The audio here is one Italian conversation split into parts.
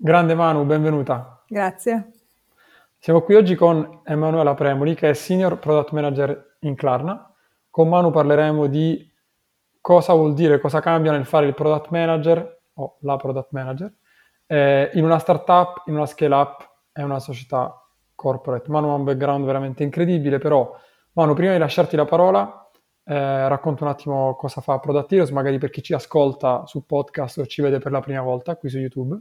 Grande Manu, benvenuta. Grazie. Siamo qui oggi con Emanuela Premoli, che è Senior Product Manager in Klarna. Con Manu parleremo di cosa vuol dire, cosa cambia nel fare il Product Manager o la Product Manager eh, in una startup, in una scale-up e una società corporate. Manu ha un background veramente incredibile, però Manu, prima di lasciarti la parola, eh, racconta un attimo cosa fa Product Heroes, magari per chi ci ascolta su podcast o ci vede per la prima volta qui su YouTube.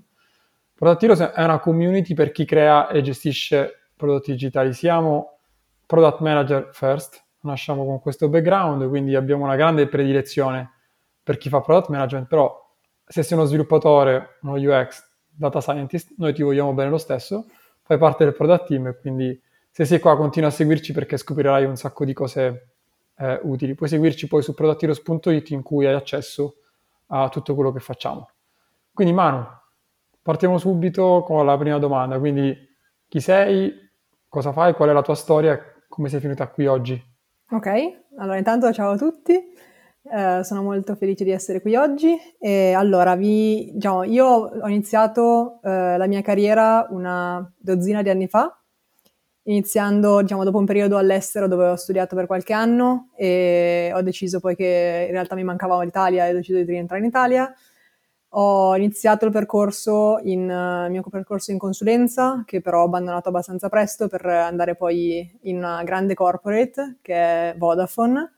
Heroes è una community per chi crea e gestisce prodotti digitali. Siamo product manager first, nasciamo con questo background, quindi abbiamo una grande predilezione per chi fa product management, però se sei uno sviluppatore, uno UX, data scientist, noi ti vogliamo bene lo stesso, fai parte del product team e quindi se sei qua continua a seguirci perché scoprirai un sacco di cose eh, utili. Puoi seguirci poi su productheroes.it in cui hai accesso a tutto quello che facciamo. Quindi Manu, partiamo subito con la prima domanda, quindi chi sei, cosa fai, qual è la tua storia, come sei venuta qui oggi? Ok, allora intanto ciao a tutti, uh, sono molto felice di essere qui oggi. E allora vi, diciamo, io ho iniziato uh, la mia carriera una dozzina di anni fa, iniziando diciamo, dopo un periodo all'estero dove ho studiato per qualche anno e ho deciso poi che in realtà mi mancava l'Italia e ho deciso di rientrare in Italia ho iniziato il percorso in, il mio percorso in consulenza, che però ho abbandonato abbastanza presto per andare poi in una grande corporate che è Vodafone,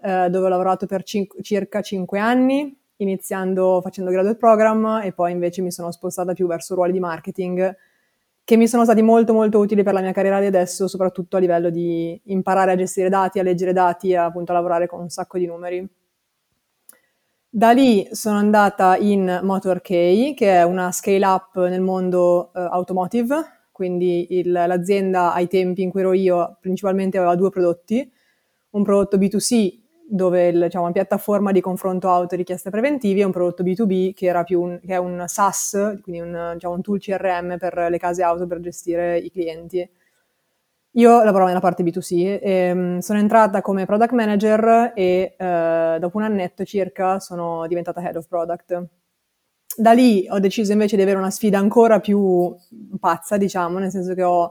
eh, dove ho lavorato per cin- circa 5 anni, iniziando facendo graduate program e poi invece mi sono spostata più verso ruoli di marketing che mi sono stati molto molto utili per la mia carriera di adesso, soprattutto a livello di imparare a gestire dati, a leggere dati e appunto a lavorare con un sacco di numeri. Da lì sono andata in MotorK, che è una scale-up nel mondo uh, automotive, quindi il, l'azienda ai tempi in cui ero io principalmente aveva due prodotti, un prodotto B2C dove il, diciamo, una piattaforma di confronto auto richieste preventivi e un prodotto B2B che, era più un, che è un SaaS, quindi un, diciamo, un tool CRM per le case auto per gestire i clienti. Io lavoravo nella parte B2C, e, um, sono entrata come product manager e uh, dopo un annetto circa sono diventata head of product. Da lì ho deciso invece di avere una sfida ancora più pazza, diciamo, nel senso che ho,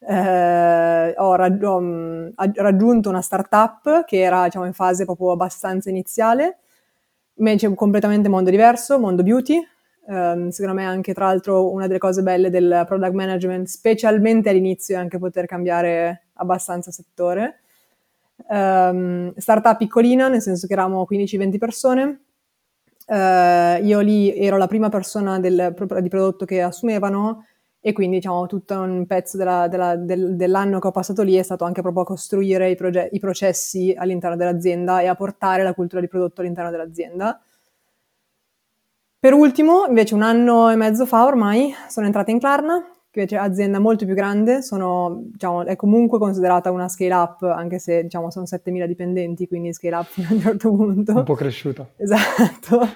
eh, ho, raggi- ho um, raggiunto una startup che era diciamo, in fase proprio abbastanza iniziale, invece completamente mondo diverso, mondo beauty, Um, secondo me anche tra l'altro una delle cose belle del product management, specialmente all'inizio, è anche poter cambiare abbastanza settore. Um, startup piccolina, nel senso che eravamo 15-20 persone. Uh, io lì ero la prima persona del, di prodotto che assumevano e quindi diciamo tutto un pezzo della, della, del, dell'anno che ho passato lì è stato anche proprio a costruire i, proge- i processi all'interno dell'azienda e a portare la cultura di prodotto all'interno dell'azienda. Per ultimo, invece, un anno e mezzo fa ormai sono entrata in Klarna, che è un'azienda molto più grande, sono, diciamo, è comunque considerata una scale up, anche se diciamo, sono 7.000 dipendenti, quindi scale up fino a un certo punto. Un po' cresciuta. Esatto.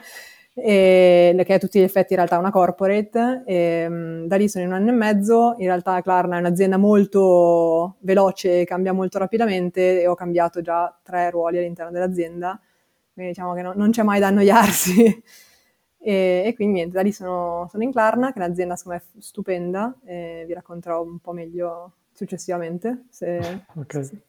E, che è a tutti gli effetti in realtà una corporate. E, da lì sono in un anno e mezzo. In realtà Klarna è un'azienda molto veloce, cambia molto rapidamente e ho cambiato già tre ruoli all'interno dell'azienda. Quindi diciamo che no, non c'è mai da annoiarsi. E, e, quindi niente, da lì sono, sono in Klarna, che è un'azienda secondo me stupenda, e vi racconterò un po' meglio successivamente. Se, ok. Se...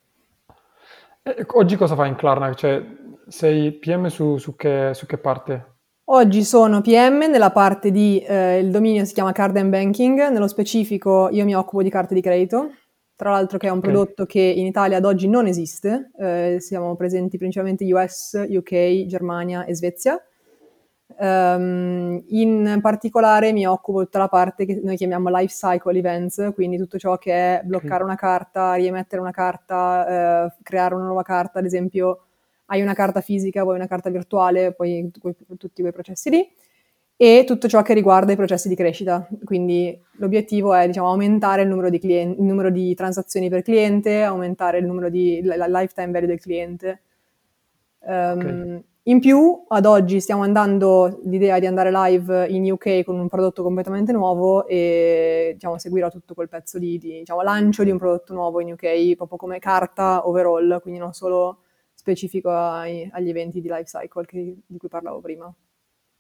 oggi cosa fai in Klarna? Cioè, sei PM su, su, che, su, che, parte? Oggi sono PM nella parte di, eh, il dominio si chiama Card and Banking, nello specifico io mi occupo di carte di credito, tra l'altro che è un okay. prodotto che in Italia ad oggi non esiste, eh, siamo presenti principalmente US, UK, Germania e Svezia Um, in particolare mi occupo di tutta la parte che noi chiamiamo life cycle events, quindi tutto ciò che è bloccare una carta, riemettere una carta, eh, creare una nuova carta, ad esempio hai una carta fisica, vuoi una carta virtuale, poi tutti quei processi lì, e tutto ciò che riguarda i processi di crescita. Quindi l'obiettivo è diciamo, aumentare il numero, di clienti, il numero di transazioni per cliente, aumentare il numero di la, la lifetime value del cliente. Um, okay. In più, ad oggi stiamo andando, l'idea di andare live in UK con un prodotto completamente nuovo e diciamo, seguirò tutto quel pezzo di, di diciamo, lancio di un prodotto nuovo in UK, proprio come carta overall, quindi non solo specifico ai, agli eventi di life cycle che, di cui parlavo prima.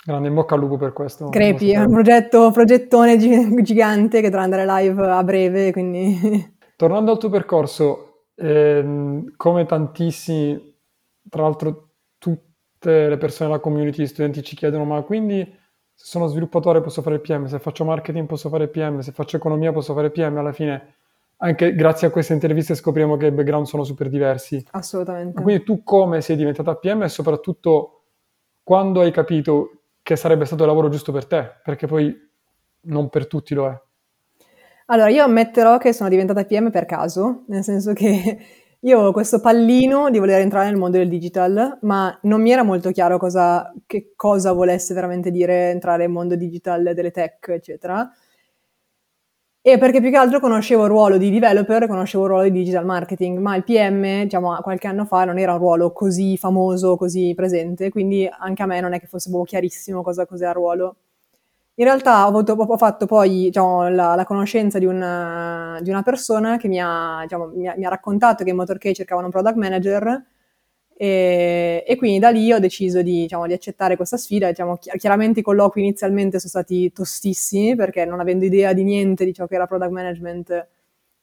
Grande, in bocca al lupo per questo. Crepi, è un progetto, progettone gigante che dovrà andare live a breve, quindi... Tornando al tuo percorso, ehm, come tantissimi, tra l'altro tutte le persone della community, gli studenti ci chiedono, ma quindi se sono sviluppatore posso fare PM, se faccio marketing posso fare PM, se faccio economia posso fare PM, alla fine anche grazie a queste interviste scopriamo che i background sono super diversi. Assolutamente. Quindi tu come sei diventata PM e soprattutto quando hai capito che sarebbe stato il lavoro giusto per te? Perché poi non per tutti lo è. Allora, io ammetterò che sono diventata PM per caso, nel senso che io avevo questo pallino di voler entrare nel mondo del digital, ma non mi era molto chiaro cosa, che cosa volesse veramente dire entrare nel mondo digital delle tech, eccetera. E perché più che altro conoscevo il ruolo di developer, conoscevo il ruolo di digital marketing, ma il PM, diciamo, qualche anno fa non era un ruolo così famoso, così presente, quindi anche a me non è che fosse proprio chiarissimo cosa cos'era il ruolo. In realtà ho, avuto, ho fatto poi diciamo, la, la, conoscenza di una, di una, persona che mi ha, diciamo, mi, ha, mi ha, raccontato che in MotorK cercavano un product manager e, e, quindi da lì ho deciso di, diciamo, di accettare questa sfida. Diciamo, chiaramente i colloqui inizialmente sono stati tostissimi perché non avendo idea di niente di ciò che era product management,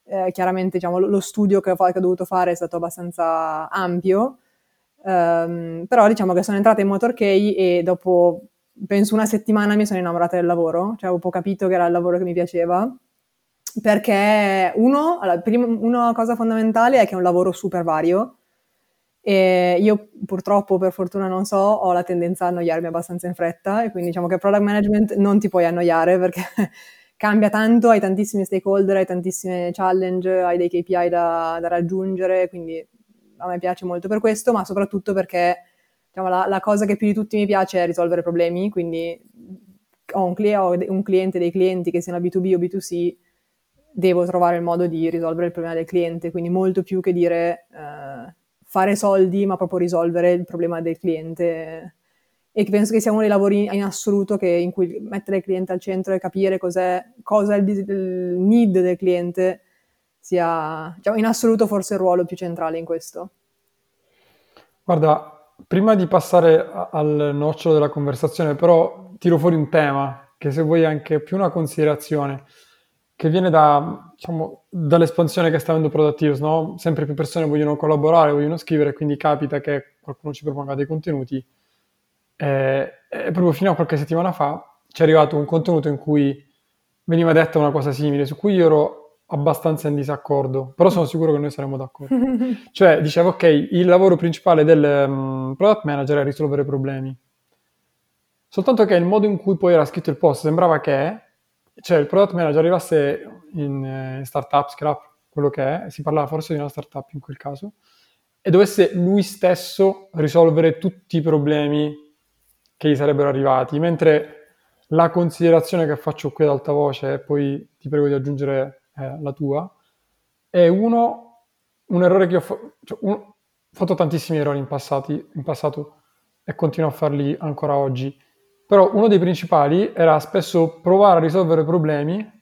eh, chiaramente diciamo, lo, studio che ho, che ho, dovuto fare è stato abbastanza ampio. Um, però diciamo che sono entrata in MotorK e dopo penso una settimana mi sono innamorata del lavoro, cioè avevo capito che era il lavoro che mi piaceva, perché uno, allora, prima, una cosa fondamentale è che è un lavoro super vario, e io purtroppo, per fortuna non so, ho la tendenza a annoiarmi abbastanza in fretta e quindi diciamo che product management non ti puoi annoiare perché cambia tanto, hai tantissimi stakeholder, hai tantissime challenge, hai dei KPI da, da raggiungere, quindi a me piace molto per questo, ma soprattutto perché diciamo, la, la, cosa che più di tutti mi piace è risolvere problemi, quindi ho un, cli- ho un cliente, dei clienti che siano B2B o B2C, devo trovare il modo di risolvere il problema del cliente, quindi molto più che dire eh, fare soldi, ma proprio risolvere il problema del cliente. E penso che sia uno dei lavori in assoluto che, in cui mettere il cliente al centro e capire cos'è, cosa è il, il need del cliente sia diciamo, in assoluto forse il ruolo più centrale in questo. Guarda, prima di passare al nocciolo della conversazione, però tiro fuori un tema che se vuoi è anche più una considerazione che viene da, diciamo, dall'espansione che sta avendo Productives, no? Sempre più persone vogliono collaborare, vogliono scrivere, quindi capita che qualcuno ci proponga dei contenuti. E, e proprio fino a qualche settimana fa ci è arrivato un contenuto in cui veniva detta una cosa simile, su cui io ero abbastanza in disaccordo, però sono sicuro che noi saremo d'accordo. cioè, dicevo, ok, il lavoro principale del um, product manager è risolvere problemi. Soltanto che il modo in cui poi era scritto il post sembrava che cioè, il product manager arrivasse in, eh, in startup, scrap, quello che è, si parlava forse di una startup in quel caso, e dovesse lui stesso risolvere tutti i problemi che gli sarebbero arrivati, mentre la considerazione che faccio qui ad alta voce, e poi ti prego di aggiungere eh, la tua, è uno, un errore che ho, fa- cioè, ho fatto tantissimi errori in, passati, in passato e continuo a farli ancora oggi, però uno dei principali era spesso provare a risolvere problemi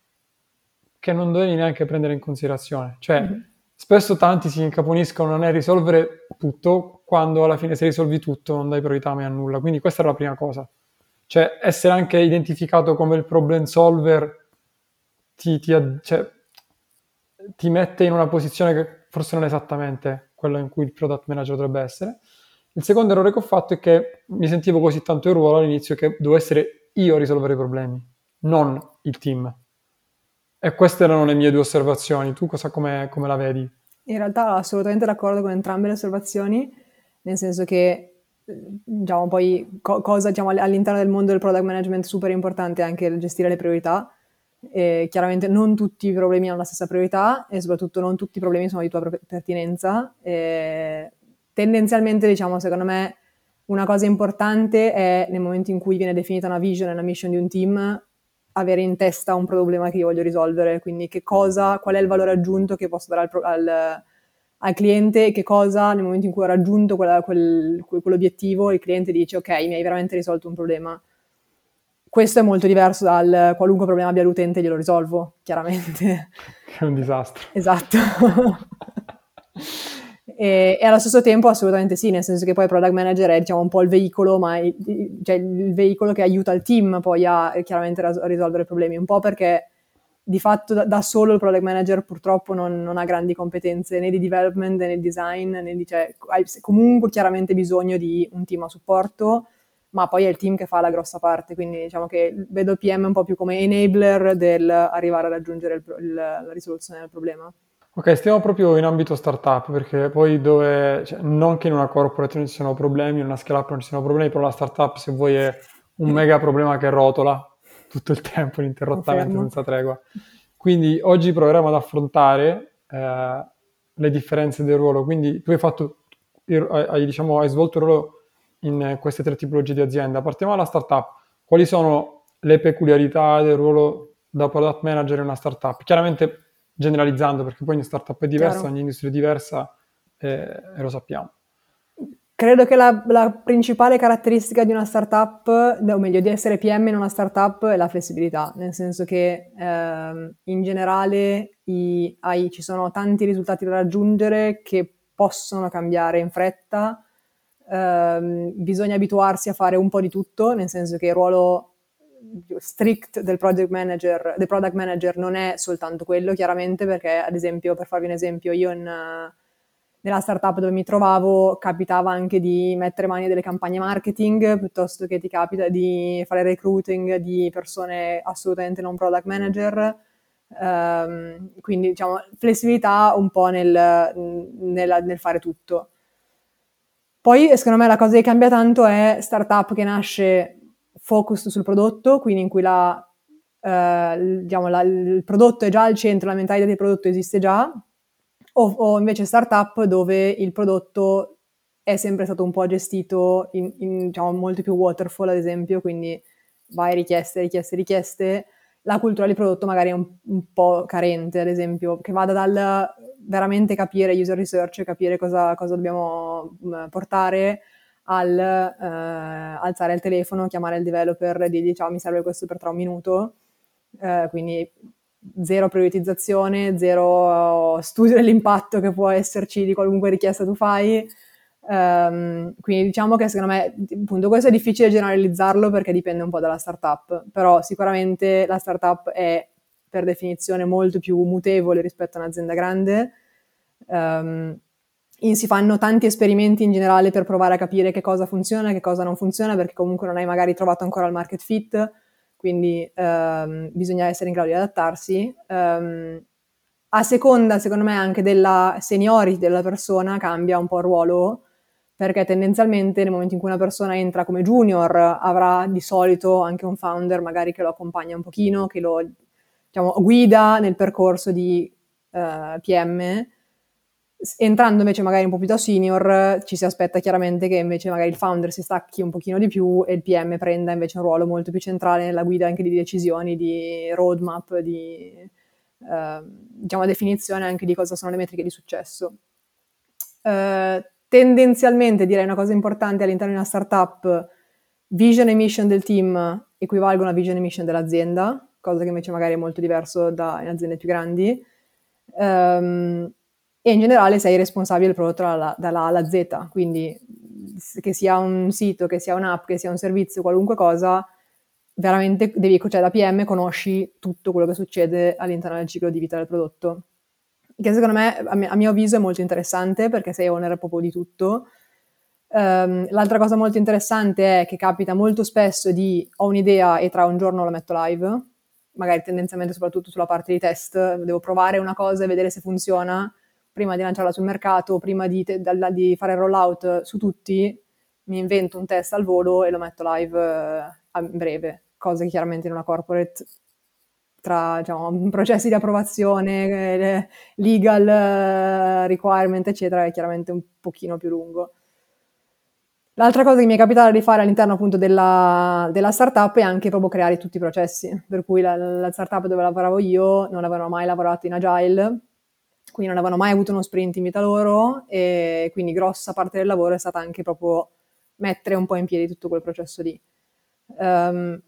che non dovevi neanche prendere in considerazione. Cioè, mm-hmm. spesso tanti si incaponiscono nel risolvere tutto, quando alla fine se risolvi tutto non dai priorità mai a nulla. Quindi questa è la prima cosa. Cioè, essere anche identificato come il problem solver ti, ti, cioè, ti mette in una posizione che forse non è esattamente quella in cui il product manager dovrebbe essere. Il secondo errore che ho fatto è che mi sentivo così tanto il ruolo all'inizio che dovevo essere io a risolvere i problemi, non il team. E queste erano le mie due osservazioni. Tu cosa, come, come la vedi? In realtà assolutamente d'accordo con entrambe le osservazioni, nel senso che diciamo, poi co- cosa diciamo, all'interno del mondo del product management super importante è anche gestire le priorità e chiaramente non tutti i problemi hanno la stessa priorità e soprattutto non tutti i problemi sono di tua pertinenza. E tendenzialmente, diciamo, secondo me, una cosa importante è nel momento in cui viene definita una vision e una mission di un team, avere in testa un problema che io voglio risolvere, quindi che cosa, qual è il valore aggiunto che posso dare al, al, al cliente che cosa nel momento in cui ho raggiunto quella, quel, quell'obiettivo il cliente dice ok, mi hai veramente risolto un problema. Questo è molto diverso dal qualunque problema abbia l'utente glielo risolvo, chiaramente. Che è un disastro. Esatto. E, e, allo stesso tempo assolutamente sì, nel senso che poi il product manager è diciamo, un po' il veicolo, ma è, cioè, il veicolo che aiuta il team poi a chiaramente a risolvere i problemi, un po' perché di fatto da, da solo il product manager purtroppo non, non, ha grandi competenze né di development né di design, né di, cioè, hai comunque chiaramente bisogno di un team a supporto, ma poi è il team che fa la grossa parte, quindi diciamo che vedo il PM un po' più come enabler del arrivare a raggiungere il, il, la risoluzione del problema. Ok, stiamo proprio in ambito startup, perché poi dove, cioè, non che in una corporate non ci siano problemi, in una scale up non ci siano problemi, però la startup se vuoi è un mega problema che rotola tutto il tempo ininterrottamente, senza tregua. Quindi oggi proveremo ad affrontare eh, le differenze del ruolo. Quindi tu hai, fatto, hai, diciamo, hai svolto il ruolo in queste tre tipologie di azienda. Partiamo dalla startup. Quali sono le peculiarità del ruolo da product manager in una startup? Chiaramente generalizzando, perché poi ogni startup è diversa, Chiaro. ogni industria è diversa eh, e lo sappiamo. Credo che la, la, principale caratteristica di una startup, o meglio di essere PM in una startup, è la flessibilità, nel senso che ehm, in generale i, hai, ci sono tanti risultati da raggiungere che possono cambiare in fretta, ehm, bisogna abituarsi a fare un po' di tutto, nel senso che il ruolo strict del project manager, del product manager non è soltanto quello, chiaramente, perché ad esempio, per farvi un esempio, io in, nella startup dove mi trovavo capitava anche di mettere mani delle campagne marketing, piuttosto che ti capita di fare recruiting di persone assolutamente non product manager. Um, quindi diciamo flessibilità un po' nel, nel, nel fare tutto. Poi secondo me la cosa che cambia tanto è startup che nasce focus sul prodotto, quindi in cui la, eh, diciamo, la, il prodotto è già al centro, la mentalità del prodotto esiste già, o, o, invece startup dove il prodotto è sempre stato un po' gestito in, in diciamo, molto più waterfall, ad esempio, quindi vai richieste, richieste, richieste. La cultura di prodotto magari è un, un po' carente, ad esempio, che vada dal veramente capire user research, capire cosa, cosa dobbiamo mm, portare, al eh, alzare il telefono, chiamare il developer e dirgli ciao mi serve questo per tra un minuto, eh, quindi zero prioritizzazione, zero studio dell'impatto che può esserci di qualunque richiesta tu fai. Um, quindi diciamo che secondo me appunto questo è difficile generalizzarlo perché dipende un po' dalla startup, però sicuramente la startup è per definizione molto più mutevole rispetto a un'azienda grande. Um, si fanno tanti esperimenti in generale per provare a capire che cosa funziona e che cosa non funziona, perché comunque non hai magari trovato ancora il market fit, quindi um, bisogna essere in grado di adattarsi. Um, a seconda, secondo me, anche della seniority della persona cambia un po' il ruolo, perché tendenzialmente nel momento in cui una persona entra come junior avrà di solito anche un founder magari che lo accompagna un pochino, che lo diciamo, guida nel percorso di uh, eh, PM entrando invece magari un po' più da senior, ci si aspetta chiaramente che invece magari il founder si stacchi un pochino di più e il PM prenda invece un ruolo molto più centrale nella guida anche di decisioni, di roadmap, di eh, diciamo definizione anche di cosa sono le metriche di successo. Eh, tendenzialmente direi una cosa importante all'interno di una startup, vision e mission del team equivalgono a vision e mission dell'azienda, cosa che invece magari è molto diverso da in aziende più grandi. Um, e in generale sei responsabile del prodotto dalla, A alla Z, quindi che sia un sito, che sia un'app, che sia un servizio, qualunque cosa, veramente devi, cioè da PM conosci tutto quello che succede all'interno del ciclo di vita del prodotto. Che secondo me, a, mio, a mio avviso, è molto interessante perché sei owner proprio di tutto. Um, l'altra cosa molto interessante è che capita molto spesso di ho un'idea e tra un giorno la metto live, magari tendenzialmente soprattutto sulla parte di test, devo provare una cosa e vedere se funziona prima di lanciarla sul mercato, prima di, te, da, di fare il rollout su tutti, mi invento un test al volo e lo metto live eh, a breve, cosa che chiaramente in una corporate tra diciamo, processi di approvazione, eh, legal eh, requirement, eccetera, è chiaramente un pochino più lungo. L'altra cosa che mi è capitata di fare all'interno appunto della, della, startup è anche proprio creare tutti i processi, per cui la, la startup dove lavoravo io non avevano mai lavorato in agile, quindi non avevano mai avuto uno sprint in vita loro e quindi grossa parte del lavoro è stata anche proprio mettere un po' in piedi tutto quel processo lì. Um,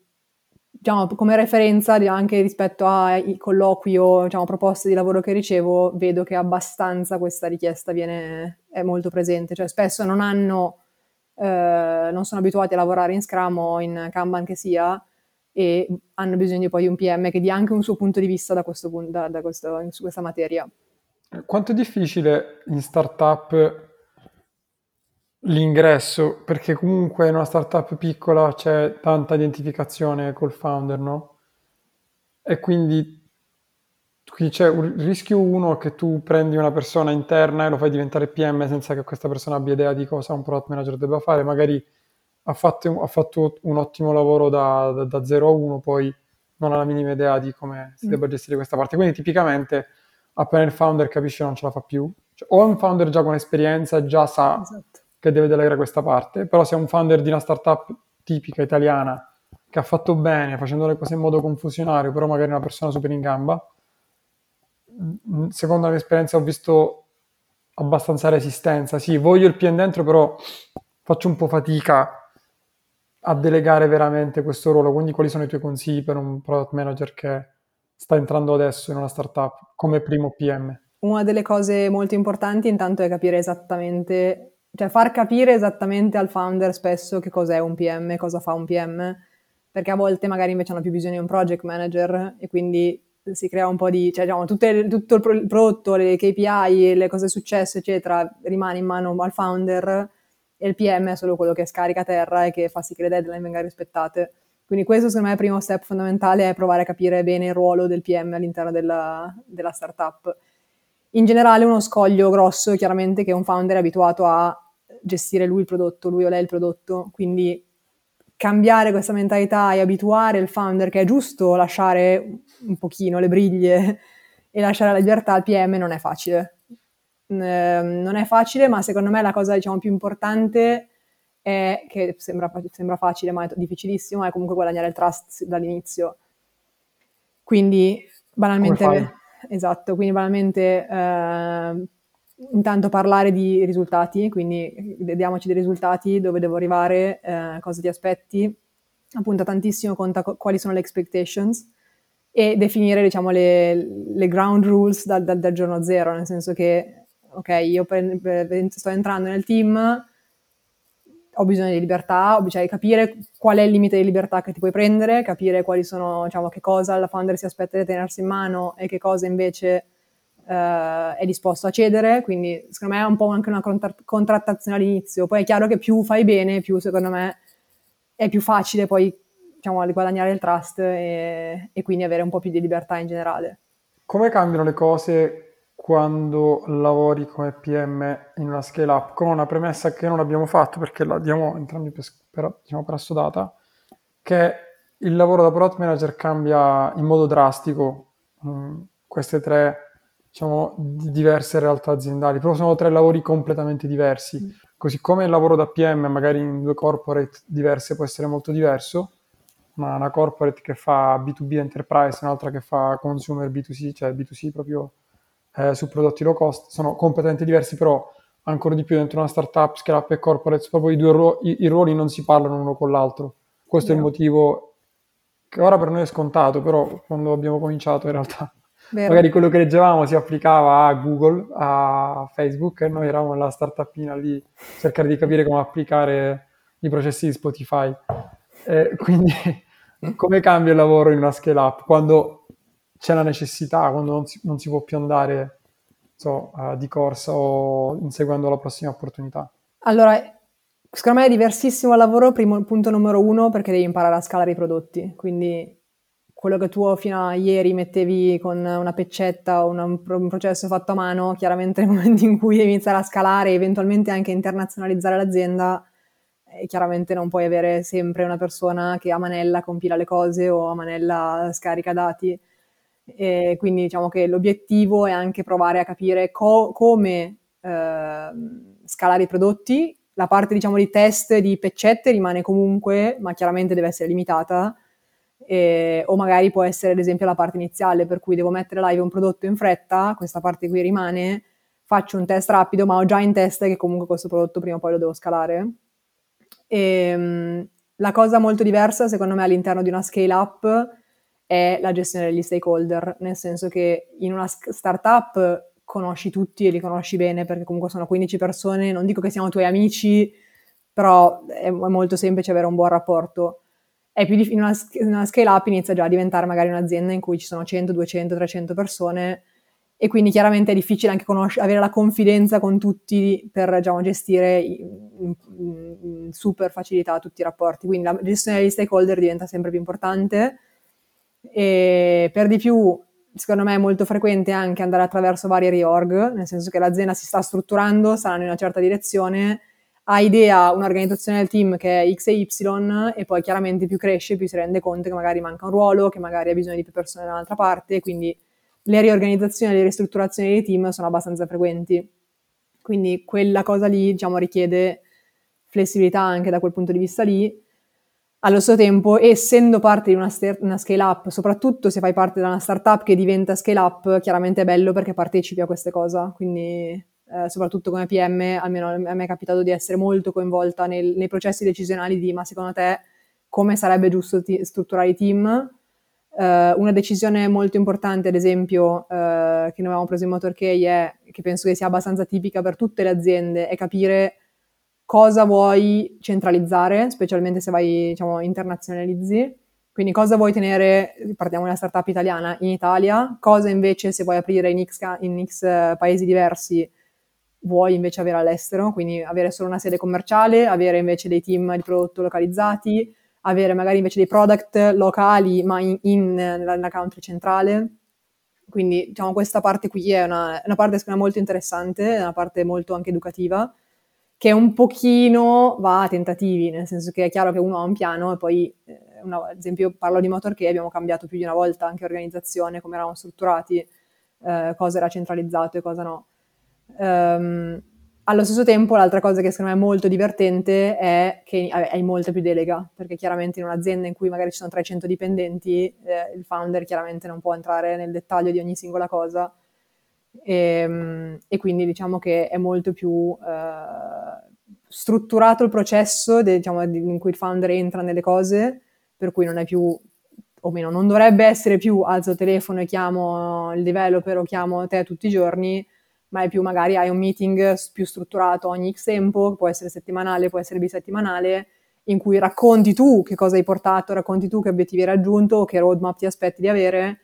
diciamo, come referenza anche rispetto ai colloqui o diciamo, proposte di lavoro che ricevo, vedo che abbastanza questa richiesta viene, è molto presente, cioè spesso non hanno, eh, non sono abituati a lavorare in Scrum o in Kanban che sia e hanno bisogno poi di un PM che dia anche un suo punto di vista da questo, da, da questo, su questa materia. Quanto è difficile in startup l'ingresso, perché comunque in una startup piccola c'è tanta identificazione col founder, no? E quindi, quindi c'è un rischio uno che tu prendi una persona interna e lo fai diventare PM senza che questa persona abbia idea di cosa un product manager debba fare, magari ha fatto, ha fatto un ottimo lavoro da, da, da 0 a 1, poi non ha la minima idea di come si mm. debba gestire questa parte. Quindi tipicamente appena il founder capisce non ce la fa più, cioè, o è un founder già con esperienza, già sa esatto che deve delegare questa parte, però se è un founder di una startup tipica italiana che ha fatto bene facendo le cose in modo confusionario, però magari è una persona super in gamba, mm, secondo la mia esperienza ho visto abbastanza resistenza. Sì, voglio il PM dentro, però faccio un po' fatica a delegare veramente questo ruolo. Quindi quali sono i tuoi consigli per un product manager che sta entrando adesso in una startup come primo PM? Una delle cose molto importanti intanto è capire esattamente cioè far capire esattamente al founder spesso che cos'è un PM, cosa fa un PM, perché a volte magari invece hanno più bisogno di un project manager e quindi si crea un po' di, cioè diciamo, tutte, tutto il prodotto, le KPI, le cose successe, eccetera, rimane in mano al founder e il PM è solo quello che scarica a terra e che fa sì che le deadline vengano rispettate. Quindi questo secondo me è il primo step fondamentale, è provare a capire bene il ruolo del PM all'interno della, della startup. In generale uno scoglio grosso chiaramente che un founder è abituato a gestire lui il prodotto, lui o lei il prodotto, quindi cambiare questa mentalità e abituare il founder che è giusto lasciare un pochino le briglie e lasciare la libertà al PM non è facile. Eh, non è facile, ma secondo me la cosa diciamo, più importante è che sembra, sembra, facile, ma è difficilissimo, è comunque guadagnare il trust dall'inizio. Quindi banalmente, esatto, quindi banalmente eh, intanto parlare di risultati, quindi diamoci dei risultati, dove devo arrivare, eh, cosa ti aspetti, appunta tantissimo conta co- quali sono le expectations e definire diciamo le, le ground rules dal, dal, dal, giorno zero, nel senso che ok, io pre- pre- sto entrando nel team, ho bisogno di libertà, ho bisogno di capire qual è il limite di libertà che ti puoi prendere, capire quali sono, diciamo, che cosa la founder si aspetta di tenersi in mano e che cosa invece Uh, è disposto a cedere, quindi secondo me è un po' anche una contra- contrattazione all'inizio. Poi è chiaro che più fai bene, più secondo me è più facile poi diciamo, guadagnare il trust e, e quindi avere un po' più di libertà in generale. Come cambiano le cose quando lavori come PM in una scale up? Con una premessa che non abbiamo fatto perché la diamo entrambi per, per, diciamo, per assodata, che il lavoro da product manager cambia in modo drastico. Mm, queste tre diciamo, di diverse realtà aziendali, però sono tre lavori completamente diversi. Mm. Così come il lavoro da PM, magari in due corporate diverse, può essere molto diverso, ma una corporate che fa B2B enterprise, un'altra che fa consumer B2C, cioè B2C proprio eh, su prodotti low cost, sono completamente diversi, però ancora di più dentro una startup, scale up e corporate, proprio i due ru- i, i ruoli non si parlano uno con l'altro. Questo yeah. è il motivo che ora per noi è scontato, però quando abbiamo cominciato in realtà Vero. Magari quello che leggevamo si applicava a Google, a Facebook e noi eravamo la startupina lì cercare di capire come applicare i processi di Spotify. Eh, quindi come cambia il lavoro in una scale up quando c'è la necessità, quando non si, non si può più andare so, uh, di corsa o inseguendo la prossima opportunità? Allora, secondo me è diversissimo il lavoro, primo, punto numero uno, perché devi imparare a scalare i prodotti. Quindi quello che tu fino a ieri mettevi con una peccetta o un processo fatto a mano, chiaramente nel momento in cui devi iniziare a scalare e eventualmente anche internazionalizzare l'azienda, eh, chiaramente non puoi avere sempre una persona che a manella compila le cose o a manella scarica dati. E quindi diciamo che l'obiettivo è anche provare a capire co- come eh, scalare i prodotti. La parte diciamo di test di peccette rimane comunque, ma chiaramente deve essere limitata eh, o magari può essere ad esempio la parte iniziale per cui devo mettere live un prodotto in fretta, questa parte qui rimane, faccio un test rapido ma ho già in testa che comunque questo prodotto prima o poi lo devo scalare. E, ehm, la cosa molto diversa, secondo me, all'interno di una scale-up è la gestione degli stakeholder, nel senso che in una startup conosci tutti e li conosci bene perché comunque sono 15 persone, non dico che siamo tuoi amici, però è, molto semplice avere un buon rapporto. È più in una, una scale-up inizia già a diventare magari un'azienda in cui ci sono 100, 200, 300 persone e quindi chiaramente è difficile anche conosc- avere la confidenza con tutti per diciamo, gestire in, in, in, super facilità tutti i rapporti. Quindi la gestione degli stakeholder diventa sempre più importante e per di più secondo me è molto frequente anche andare attraverso varie reorg, nel senso che l'azienda si sta strutturando, saranno in una certa direzione, ha idea un'organizzazione del team che è X e Y e poi chiaramente più cresce, più si rende conto che magari manca un ruolo, che magari ha bisogno di più persone da un'altra parte, quindi le riorganizzazioni e le ristrutturazioni dei team sono abbastanza frequenti. Quindi quella cosa lì, diciamo, richiede flessibilità anche da quel punto di vista lì. Allo stesso tempo, essendo parte di una, st- una scale up, soprattutto se fai parte di una startup che diventa scale up, chiaramente è bello perché partecipi a queste cose. Quindi, eh, soprattutto come PM, almeno a me è capitato di essere molto coinvolta nel, nei processi decisionali di ma secondo te come sarebbe giusto t- strutturare i team? Uh, una decisione molto importante, ad esempio, uh, che noi avevamo preso in Motorkey è, che penso che sia abbastanza tipica per tutte le aziende, è capire cosa vuoi centralizzare, specialmente se vai, diciamo, internazionalizzi. Quindi cosa vuoi tenere, partiamo da una startup italiana, in Italia, cosa invece se vuoi aprire in X, in X uh, paesi diversi vuoi invece avere all'estero, quindi avere solo una sede commerciale, avere invece dei team di prodotto localizzati, avere magari invece dei product locali ma in, in nella country centrale. Quindi diciamo questa parte qui è una, una parte secondo me molto interessante, è una parte molto anche educativa, che un pochino va a tentativi, nel senso che è chiaro che uno ha un piano e poi, eh, una, ad esempio parlo di motor che abbiamo cambiato più di una volta anche organizzazione, come eravamo strutturati, eh, cosa era centralizzato e cosa no. Um, allo stesso tempo, l'altra cosa che secondo me è molto divertente è che hai molta più delega, perché chiaramente in un'azienda in cui magari ci sono 300 dipendenti, eh, il founder chiaramente non può entrare nel dettaglio di ogni singola cosa. E, ehm, e quindi diciamo che è molto più eh, strutturato il processo de, diciamo, in cui il founder entra nelle cose, per cui non è più, o meno, non dovrebbe essere più alzo il telefono e chiamo il developer o chiamo te tutti i giorni, ma è più magari hai un meeting più strutturato ogni X tempo, può essere settimanale, può essere bisettimanale, in cui racconti tu che cosa hai portato, racconti tu che obiettivi hai raggiunto, che roadmap ti aspetti di avere,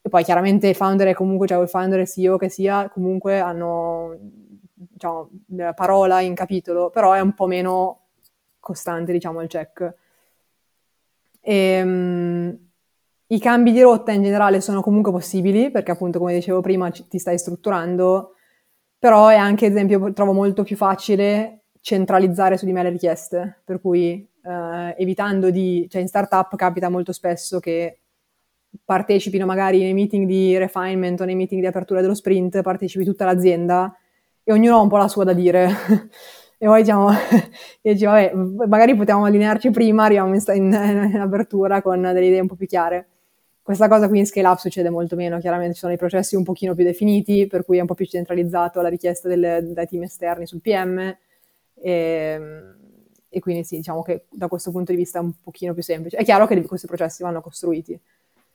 e poi chiaramente il founder è comunque, cioè il founder e CEO che sia, comunque hanno diciamo, la parola in capitolo, però è un po' meno costante, diciamo, il check. E, um, I cambi di rotta in generale sono comunque possibili, perché appunto, come dicevo prima, ti stai strutturando, però è anche, ad esempio, trovo molto più facile centralizzare su di me le richieste, per cui eh, evitando di, cioè in startup capita molto spesso che partecipino magari nei meeting di refinement o nei meeting di apertura dello sprint, partecipi tutta l'azienda e ognuno ha un po' la sua da dire. e poi diciamo, e dici, vabbè, magari potevamo allinearci prima, arriviamo in, in, in apertura con delle idee un po' più chiare. Questa cosa qui in scale up succede molto meno, chiaramente ci sono i processi un pochino più definiti, per cui è un po' più centralizzato la richiesta delle, dai team esterni sul PM e, ehm, e, quindi sì, diciamo che da questo punto di vista è un pochino più semplice. È chiaro che questi processi vanno costruiti,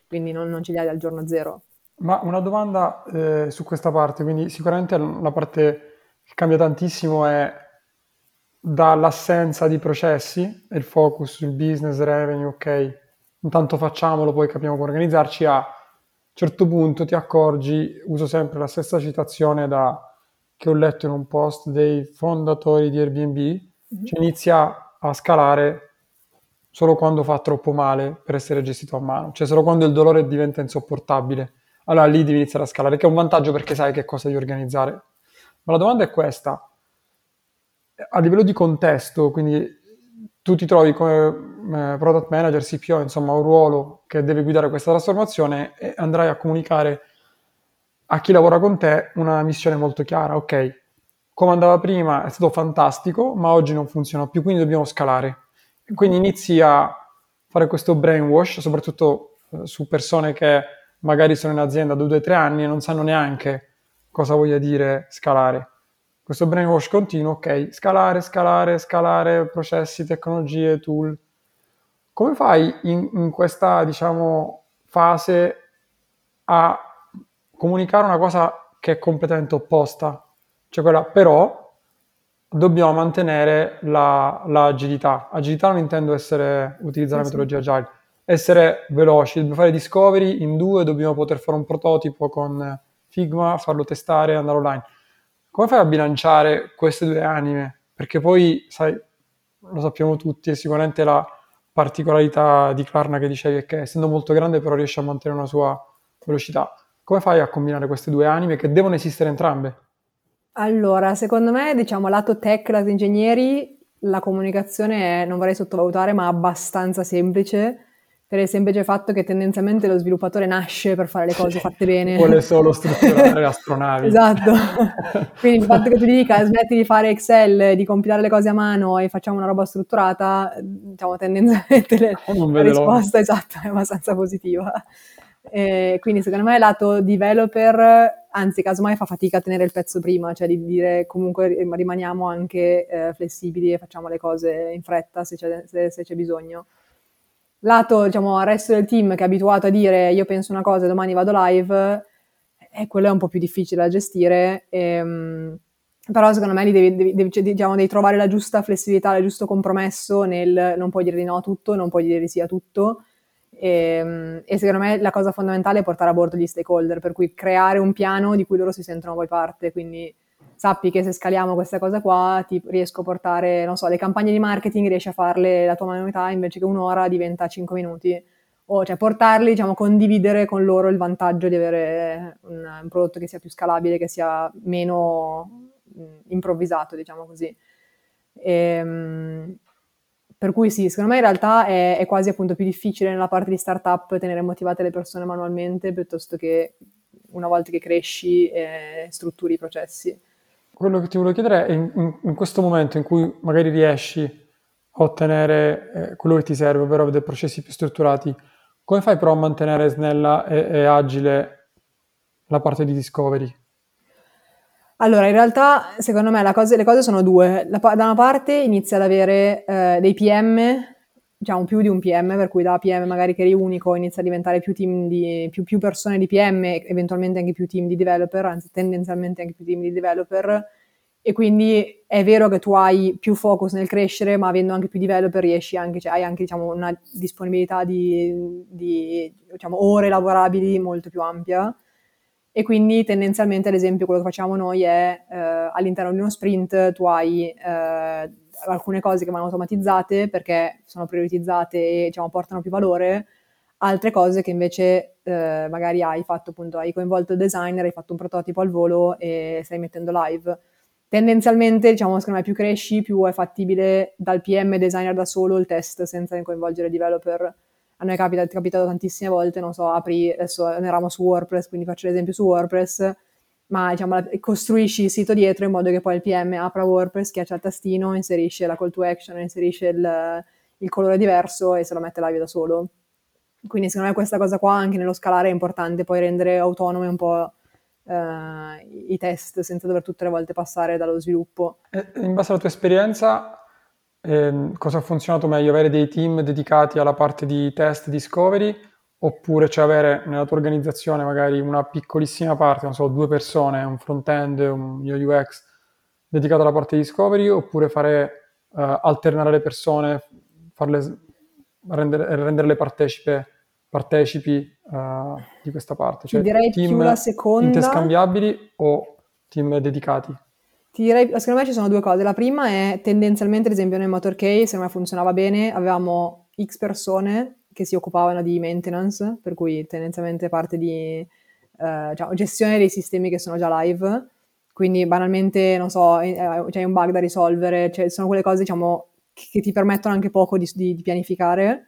quindi non, non ce li hai dal giorno zero. Ma una domanda eh, su questa parte, quindi sicuramente la parte che cambia tantissimo è dall'assenza di processi e il focus sul business, revenue, ok, intanto facciamolo, poi capiamo come organizzarci, a un certo punto ti accorgi, uso sempre la stessa citazione da, che ho letto in un post dei fondatori di Airbnb, mm-hmm. cioè inizia a scalare solo quando fa troppo male per essere gestito a mano, cioè solo quando il dolore diventa insopportabile. Allora lì devi iniziare a scalare, che è un vantaggio perché sai che cosa devi organizzare. Ma la domanda è questa. A livello di contesto, quindi tu ti trovi come eh, product manager, CPO, insomma un ruolo che deve guidare questa trasformazione e andrai a comunicare a chi lavora con te una missione molto chiara. Ok, come andava prima è stato fantastico, ma oggi non funziona più, quindi dobbiamo scalare. Quindi inizi a fare questo brainwash, soprattutto eh, su persone che magari sono in azienda da due o tre anni e non sanno neanche cosa voglia dire scalare questo brainwash continuo, ok, scalare, scalare, scalare, processi, tecnologie, tool. come fai in, in questa, diciamo, fase a comunicare una cosa che è completamente opposta? Cioè quella, però dobbiamo mantenere la, l'agilità. Agilità non intendo essere, utilizzare la metodologia agile, essere veloci, dobbiamo fare discovery in due, dobbiamo poter fare un prototipo con Figma, farlo testare e andare online. Come fai a bilanciare queste due anime? Perché poi, sai, lo sappiamo tutti, è sicuramente la particolarità di Klarna che dicevi è che essendo molto grande però riesce a mantenere una sua velocità. Come fai a combinare queste due anime che devono esistere entrambe? Allora, secondo me, diciamo, lato tech, lato ingegneri, la comunicazione è, non vorrei sottovalutare, ma abbastanza semplice, per il semplice fatto che tendenzialmente lo sviluppatore nasce per fare le cose fatte bene. Vuole solo strutturare astronavi. esatto. Quindi il fatto che tu dica smetti di fare Excel, di compilare le cose a mano e facciamo una roba strutturata, diciamo tendenzialmente le, la risposta esatta è abbastanza positiva. E quindi secondo me lato developer anzi casomai fa fatica a tenere il pezzo prima, cioè di dire comunque rimaniamo anche eh, flessibili e facciamo le cose in fretta se c'è, se, se c'è bisogno. Lato, diciamo, al resto del team che è abituato a dire io penso una cosa e domani vado live, eh, quello è un po' più difficile da gestire. Ehm, però secondo me devi, devi, devi, cioè, diciamo, devi, trovare la giusta flessibilità, il giusto compromesso nel non puoi dire di no a tutto, non puoi dire di sì a tutto e, ehm, e, secondo me la cosa fondamentale è portare a bordo gli stakeholder, per cui creare un piano di cui loro si sentono poi parte, quindi sappi che se scaliamo questa cosa qua ti riesco a portare, non so, le campagne di marketing riesci a farle la tua manualità invece che un'ora diventa 5 minuti, o cioè portarli, diciamo, condividere con loro il vantaggio di avere un, un prodotto che sia più scalabile, che sia meno mh, improvvisato, diciamo così. E, ehm, per cui sì, secondo me in realtà è, è, quasi appunto più difficile nella parte di startup tenere motivate le persone manualmente piuttosto che una volta che cresci e strutturi i processi. Quello che ti volevo chiedere è in, in, questo momento in cui magari riesci a ottenere eh, quello che ti serve, ovvero avere processi più strutturati, come fai però a mantenere snella e, e agile la parte di discovery? Allora, in realtà, secondo me cosa, le cose sono due. La, da una parte inizia ad avere eh, dei PM, diciamo più di un PM, per cui da PM magari che eri unico inizia a diventare più, di, più, più persone di PM, eventualmente anche più team di developer, anzi tendenzialmente anche più team di developer. E quindi è vero che tu hai più focus nel crescere, ma avendo anche più developer riesci anche, cioè hai anche diciamo, una disponibilità di, di diciamo, ore lavorabili molto più ampia. E quindi tendenzialmente, ad esempio, quello che facciamo noi è eh, all'interno di uno sprint tu hai eh, alcune cose che vanno automatizzate perché sono prioritizzate e diciamo, portano più valore, altre cose che invece eh, magari hai fatto appunto, hai coinvolto il designer, hai fatto un prototipo al volo e stai mettendo live. Tendenzialmente, diciamo, secondo me più cresci, più è fattibile dal PM designer da solo il test senza coinvolgere il developer a noi è capitato, è capitato tantissime volte, non so, apri, adesso eravamo su WordPress, quindi faccio l'esempio su WordPress, ma diciamo, costruisci il sito dietro in modo che poi il PM apra WordPress, schiaccia il tastino, inserisce la call to action, inserisce il, il colore diverso e se lo mette live da solo. Quindi secondo me questa cosa qua anche nello scalare è importante, poi rendere autonome un po' eh, i test senza dover tutte le volte passare dallo sviluppo. in base alla tua esperienza, eh, cosa ha funzionato meglio? Avere dei team dedicati alla parte di test discovery oppure cioè avere nella tua organizzazione magari una piccolissima parte, non so, due persone, un front-end, un UX dedicato alla parte di discovery oppure fare uh, alternare le persone, farle, rendere, renderle partecipe, partecipi uh, di questa parte? Cioè, direi team più la seconda. interscambiabili o team dedicati? Ti direi, secondo me ci sono due cose. La prima è tendenzialmente, ad esempio, nel Motorcade, secondo me funzionava bene, avevamo X persone che si occupavano di maintenance, per cui tendenzialmente parte di eh, diciamo, gestione dei sistemi che sono già live. Quindi banalmente, non so, eh, c'è un bug da risolvere, cioè, sono quelle cose, diciamo, che ti permettono anche poco di, di, di pianificare.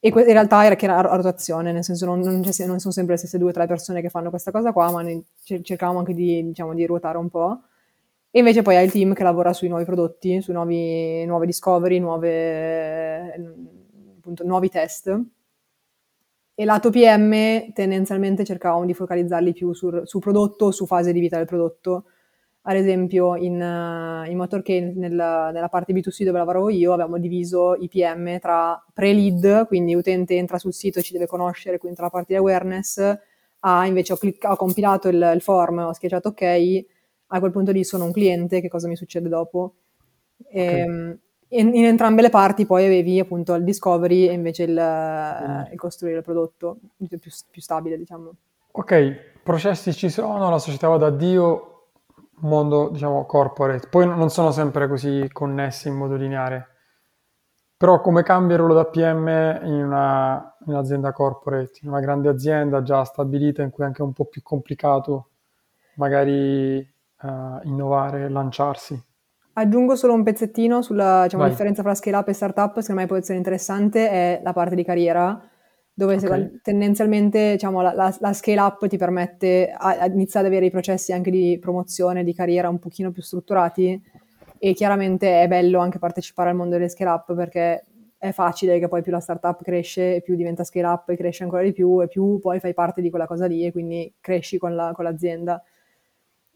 E que- in realtà era che era rotazione, nel senso non, non, non, sono sempre le stesse due o tre persone che fanno questa cosa qua, ma noi cercavamo anche di, diciamo, di ruotare un po'. E invece poi hai il team che lavora sui nuovi prodotti, su nuovi, discovery, nuove, appunto, nuovi test. E lato PM tendenzialmente cercavamo di focalizzarli più sul, sul prodotto, su fase di vita del prodotto. ad esempio in, uh, in Motorcade, nel, nella parte B2C dove lavoro io, abbiamo diviso i PM tra pre-lead, quindi l'utente entra sul sito e ci deve conoscere, quindi tra la parte di awareness, a invece ho, clic- ho compilato il, il, form, ho schiacciato ok, a quel punto lì sono un cliente, che cosa mi succede dopo? E, okay. In, in, entrambe le parti poi avevi appunto il discovery e invece il, mm. il costruire il prodotto più, più, stabile, diciamo. Ok, processi ci sono, la società va da Dio, mondo, diciamo, corporate. Poi non sono sempre così connessi in modo lineare. Però come cambia il ruolo da PM in, una, in un'azienda corporate, in una grande azienda già stabilita in cui è anche un po' più complicato magari uh, innovare, lanciarsi? Aggiungo solo un pezzettino sulla diciamo, differenza tra scale up e startup, secondo me può essere interessante, è la parte di carriera dove okay. tendenzialmente diciamo, la, la, la, scale up ti permette a, a iniziare ad avere i processi anche di promozione, di carriera un pochino più strutturati e chiaramente è bello anche partecipare al mondo delle scale up perché è facile che poi più la startup cresce, più diventa scale up e cresce ancora di più e più poi fai parte di quella cosa lì e quindi cresci con, la, con l'azienda.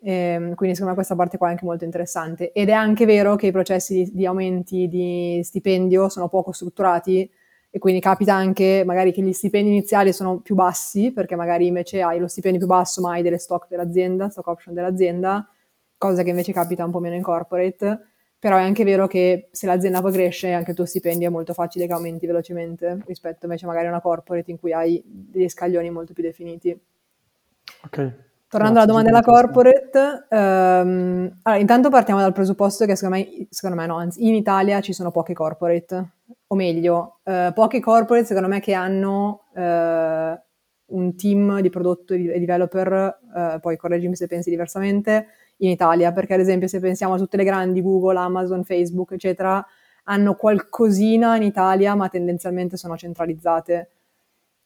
Ehm, quindi secondo me questa parte qua è anche molto interessante. Ed è anche vero che i processi di, di aumenti di stipendio sono poco strutturati e quindi capita anche magari che gli stipendi iniziali sono più bassi perché magari invece hai lo stipendio più basso ma hai delle stock dell'azienda, stock option dell'azienda, cosa che invece capita un po' meno in corporate, però è anche vero che se l'azienda poi cresce anche il tuo stipendio è molto facile che aumenti velocemente rispetto invece magari a una corporate in cui hai degli scaglioni molto più definiti. Ok. Tornando alla domanda della corporate, um, allora, intanto partiamo dal presupposto che secondo me, secondo me no, anzi in Italia ci sono poche corporate o meglio, eh, poche corporate secondo me che hanno eh, un team di prodotto e developer, eh, poi correggimi se pensi diversamente, in Italia, perché ad esempio se pensiamo a tutte le grandi, Google, Amazon, Facebook, eccetera, hanno qualcosina in Italia, ma tendenzialmente sono centralizzate.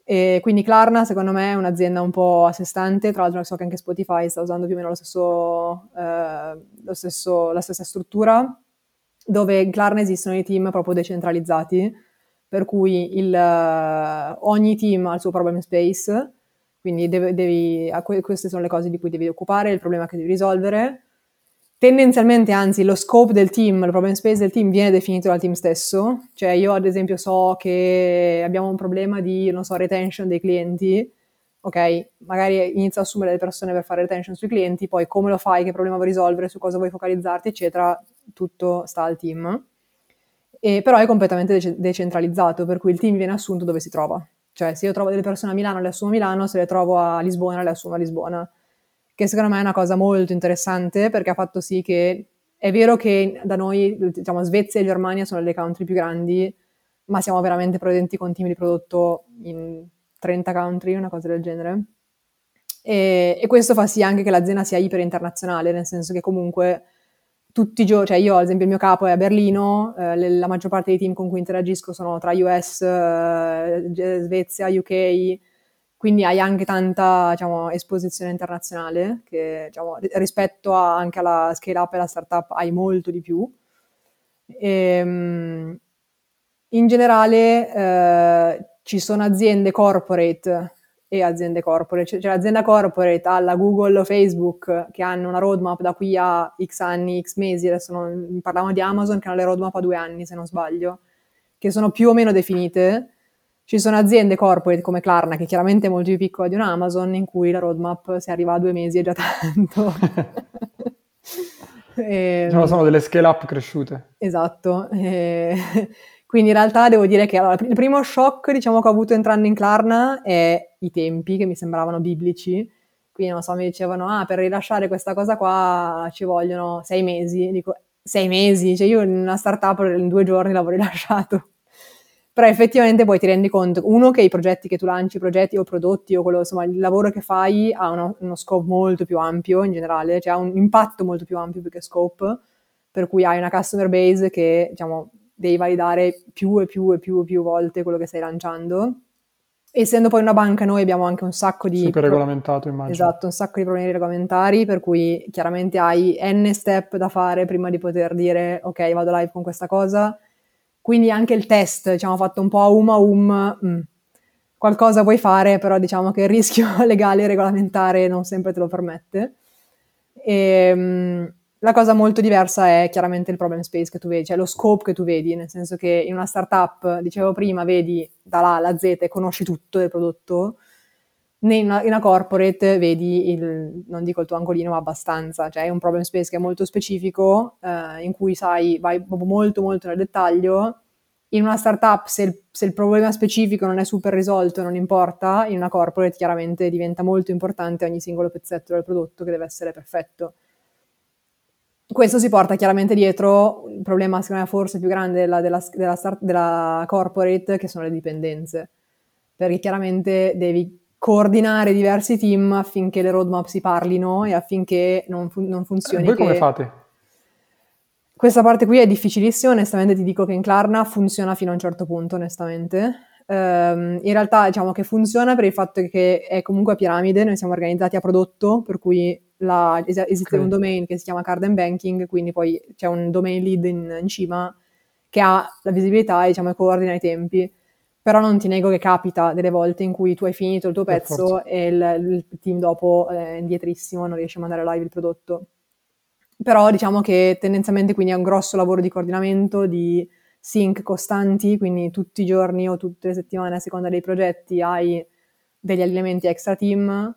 E quindi Klarna, secondo me, è un'azienda un po' a sé stante. Tra l'altro, so che anche Spotify sta usando più o meno lo stesso, eh, lo stesso, la stessa struttura dove in Klarna esistono i team proprio decentralizzati, per cui il, uh, ogni team ha il suo problem space, quindi devi, devi, queste sono le cose di cui devi occupare, il problema che devi risolvere. Tendenzialmente, anzi, lo scope del team, il problem space del team viene definito dal team stesso. Cioè, io ad esempio so che abbiamo un problema di, non so, retention dei clienti, ok, magari inizio a assumere le persone per fare retention sui clienti, poi come lo fai, che problema vuoi risolvere, su cosa vuoi focalizzarti, eccetera, tutto sta al team. E, però è completamente dece- decentralizzato, per cui il team viene assunto dove si trova. Cioè, se io trovo delle persone a Milano, le assumo a Milano, se le trovo a Lisbona, le assumo a Lisbona. Che secondo me è una cosa molto interessante perché ha fatto sì che è vero che da noi, diciamo, Svezia e Germania sono le country più grandi, ma siamo veramente presenti con team di prodotto in 30 country, una cosa del genere. E, e questo fa sì anche che l'azienda sia iper internazionale, nel senso che comunque tutti i giorni, cioè io ad esempio il mio capo è a Berlino, eh, la maggior parte dei team con cui interagisco sono tra US, eh, Svezia, UK, quindi hai anche tanta diciamo, esposizione internazionale che diciamo, rispetto a, anche alla scale up e alla startup hai molto di più. E, ehm, in generale eh, ci sono aziende corporate e aziende corporate. Cioè, cioè l'azienda corporate alla Google o Facebook che hanno una roadmap da qui a X anni, X mesi, adesso non, parliamo di Amazon che hanno le roadmap a due anni se non sbaglio, che sono più o meno definite. Ci sono aziende corporate come Klarna, che chiaramente è molto più piccola di un Amazon, in cui la roadmap se arriva a due mesi è già tanto. e, diciamo, sono delle scale up cresciute. Esatto. E, quindi in realtà devo dire che allora, il primo shock diciamo, che ho avuto entrando in Klarna è i tempi che mi sembravano biblici. Quindi non so, mi dicevano, ah, per rilasciare questa cosa qua ci vogliono sei mesi. Dico, sei mesi? Cioè io in una startup in due giorni l'avevo rilasciato. Però effettivamente poi ti rendi conto, uno, che i progetti che tu lanci, progetti o prodotti o quello, insomma, il lavoro che fai ha uno, uno scope molto più ampio in generale, cioè ha un impatto molto più ampio più che scope, per cui hai una customer base che, diciamo, devi validare più e più e più e più volte quello che stai lanciando. Essendo poi una banca, noi abbiamo anche un sacco di. Super regolamentato, immagino. Esatto, un sacco di problemi regolamentari, per cui chiaramente hai N step da fare prima di poter dire ok, vado live con questa cosa. Quindi anche il test, diciamo, fatto un po' a um a um. Mm. Qualcosa vuoi fare, però diciamo che il rischio legale e regolamentare non sempre te lo permette. E, um, la cosa molto diversa è chiaramente il problem space che tu vedi, cioè lo scope che tu vedi, nel senso che in una startup, dicevo prima, vedi dalla A alla Z e conosci tutto del prodotto, in una, in una, corporate vedi il, non dico il tuo angolino, ma abbastanza, cioè è un problem space che è molto specifico, eh, in cui sai, vai molto molto nel dettaglio. In una startup, se il, se il problema specifico non è super risolto, non importa, in una corporate chiaramente diventa molto importante ogni singolo pezzetto del prodotto che deve essere perfetto. Questo si porta chiaramente dietro il problema, secondo me, forse più grande della, della, della, start, della corporate, che sono le dipendenze. Perché chiaramente devi coordinare diversi team affinché le roadmap si parlino e affinché non, fu- non funzioni. Voi come fate? Questa parte qui è difficilissima, onestamente ti dico che in Klarna funziona fino a un certo punto, onestamente. Um, in realtà diciamo che funziona per il fatto che è comunque a piramide, noi siamo organizzati a prodotto, per cui la, es- esiste okay. un domain che si chiama Card and Banking, quindi poi c'è un domain lead in, in cima che ha la visibilità e diciamo, coordina i tempi però non ti nego che capita delle volte in cui tu hai finito il tuo pezzo e il, il, team dopo è indietrissimo, non riesce a mandare live il prodotto. Però diciamo che tendenzialmente quindi è un grosso lavoro di coordinamento, di sync costanti, quindi tutti i giorni o tutte le settimane a seconda dei progetti hai degli allineamenti extra team,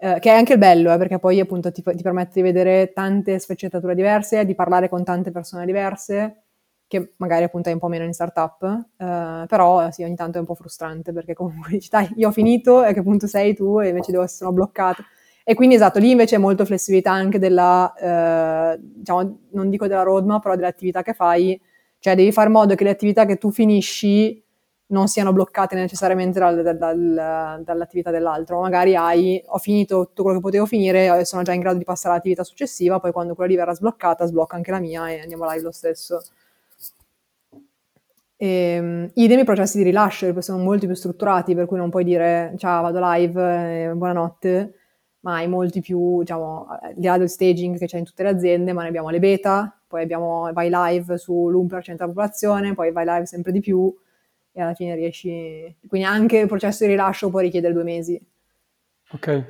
eh, che è anche il bello, eh, perché poi appunto ti, ti permette di vedere tante sfaccettature diverse, di parlare con tante persone diverse, che magari appunto è un po' meno in startup, eh, però sì, ogni tanto è un po' frustrante perché comunque dici dai, io ho finito e a che punto sei tu e invece devo essere bloccato. E quindi esatto, lì invece è molto flessibilità anche della, eh, diciamo, non dico della roadmap, però delle attività che fai, cioè devi fare in modo che le attività che tu finisci non siano bloccate necessariamente dal, dal, dal, dall'attività dell'altro. Magari hai, ho finito tutto quello che potevo finire sono già in grado di passare all'attività successiva, poi quando quella lì verrà sbloccata, sblocca anche la mia e andiamo live lo stesso. E, idem i processi di rilascio, che sono molti più strutturati, per cui non puoi dire ciao, vado live, eh, buonanotte, ma hai molti più, diciamo, di là del staging che c'è in tutte le aziende, ma ne abbiamo le beta, poi abbiamo, vai live sull'1% della popolazione, poi vai live sempre di più e alla fine riesci... Quindi anche il processo di rilascio può richiedere due mesi. Ok.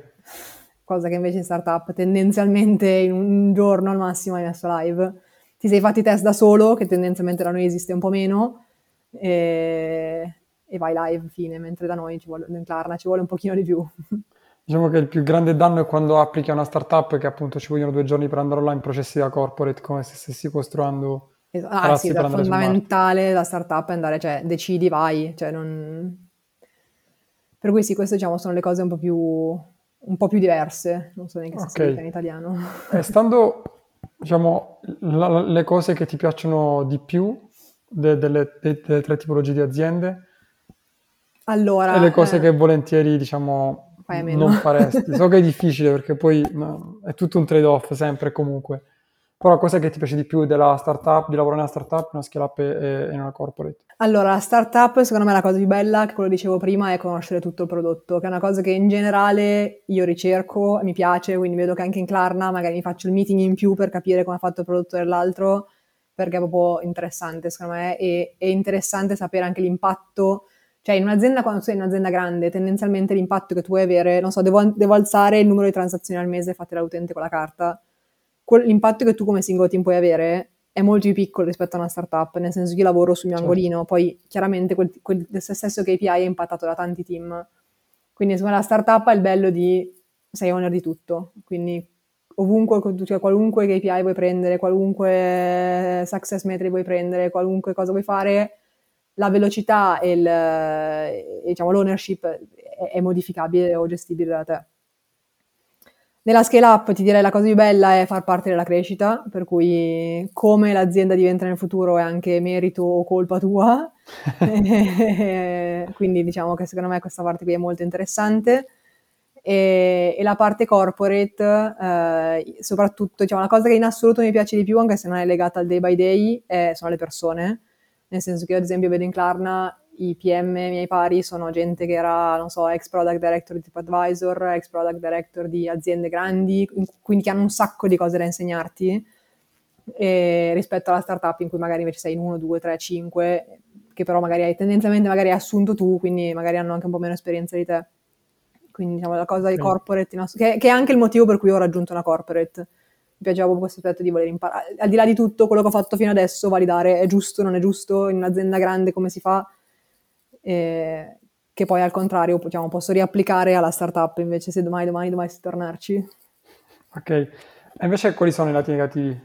Cosa che invece in startup tendenzialmente in un giorno al massimo hai messo live. Ti sei fatti test da solo, che tendenzialmente da noi esiste un po' meno, e, e vai live, fine, mentre da noi ci vuole, in Klarna ci vuole un pochino di più. Diciamo che il più grande danno è quando applichi a una startup che appunto ci vogliono due giorni per andare online, processi da corporate, come se stessi costruendo... Esatto. Ah sì, è fondamentale la startup è andare, cioè decidi, vai, cioè non... Per cui sì, queste diciamo sono le cose un po' più, un po più diverse, non so neanche se okay. si dica in italiano. E stando, diciamo, la, le cose che ti piacciono di più de, delle, de, delle, tre tipologie di aziende? Allora, e le cose eh, che volentieri, diciamo, non faresti. so che è difficile perché poi no, è tutto un trade-off sempre e comunque. Però cosa che ti piace di più della startup, di lavorare in una startup, in una scale up e, in una corporate? Allora, la startup, secondo me la cosa più bella, che quello dicevo prima, è conoscere tutto il prodotto, che è una cosa che in generale io ricerco e mi piace, quindi vedo che anche in Klarna magari mi faccio il meeting in più per capire come ha fatto il prodotto dell'altro perché è proprio interessante secondo me e è interessante sapere anche l'impatto, cioè in un'azienda quando sei in un'azienda grande tendenzialmente l'impatto che tu vuoi avere, non so, devo, devo alzare il numero di transazioni al mese fatte dall'utente con la carta, l'impatto che tu come singolo team puoi avere è molto più piccolo rispetto a una startup, nel senso che io lavoro sul mio certo. angolino, poi chiaramente quel, quel stesso KPI è impattato da tanti team, quindi secondo me la startup ha il bello di sei owner di tutto, quindi ovunque, cioè qualunque KPI vuoi prendere, qualunque success metric vuoi prendere, qualunque cosa vuoi fare, la velocità e, il, e diciamo, l'ownership è, è, modificabile o gestibile da te. Nella scale up ti direi la cosa più bella è far parte della crescita, per cui come l'azienda diventa nel futuro è anche merito o colpa tua. Quindi diciamo che secondo me questa parte qui è molto interessante e, e la parte corporate, eh, soprattutto, diciamo, la cosa che in assoluto mi piace di più, anche se non è legata al day by day, è, sono le persone. Nel senso che io, ad esempio, vedo in Klarna i PM miei pari sono gente che era, non so, ex product director di TripAdvisor, ex product director di aziende grandi, quindi che hanno un sacco di cose da insegnarti e rispetto alla startup in cui magari invece sei in 1, 2, 3, 5, che però magari hai tendenzialmente magari hai assunto tu, quindi magari hanno anche un po' meno esperienza di te quindi diciamo la cosa di corporate, che, che, è anche il motivo per cui ho raggiunto una corporate, piaceva proprio questo aspetto di voler imparare. Al di là di tutto, quello che ho fatto fino adesso, validare è giusto, non è giusto, in un'azienda grande come si fa, eh, che poi al contrario diciamo, posso riapplicare alla startup invece se domani, domani dovessi tornarci. Ok, e invece quali sono i lati negativi?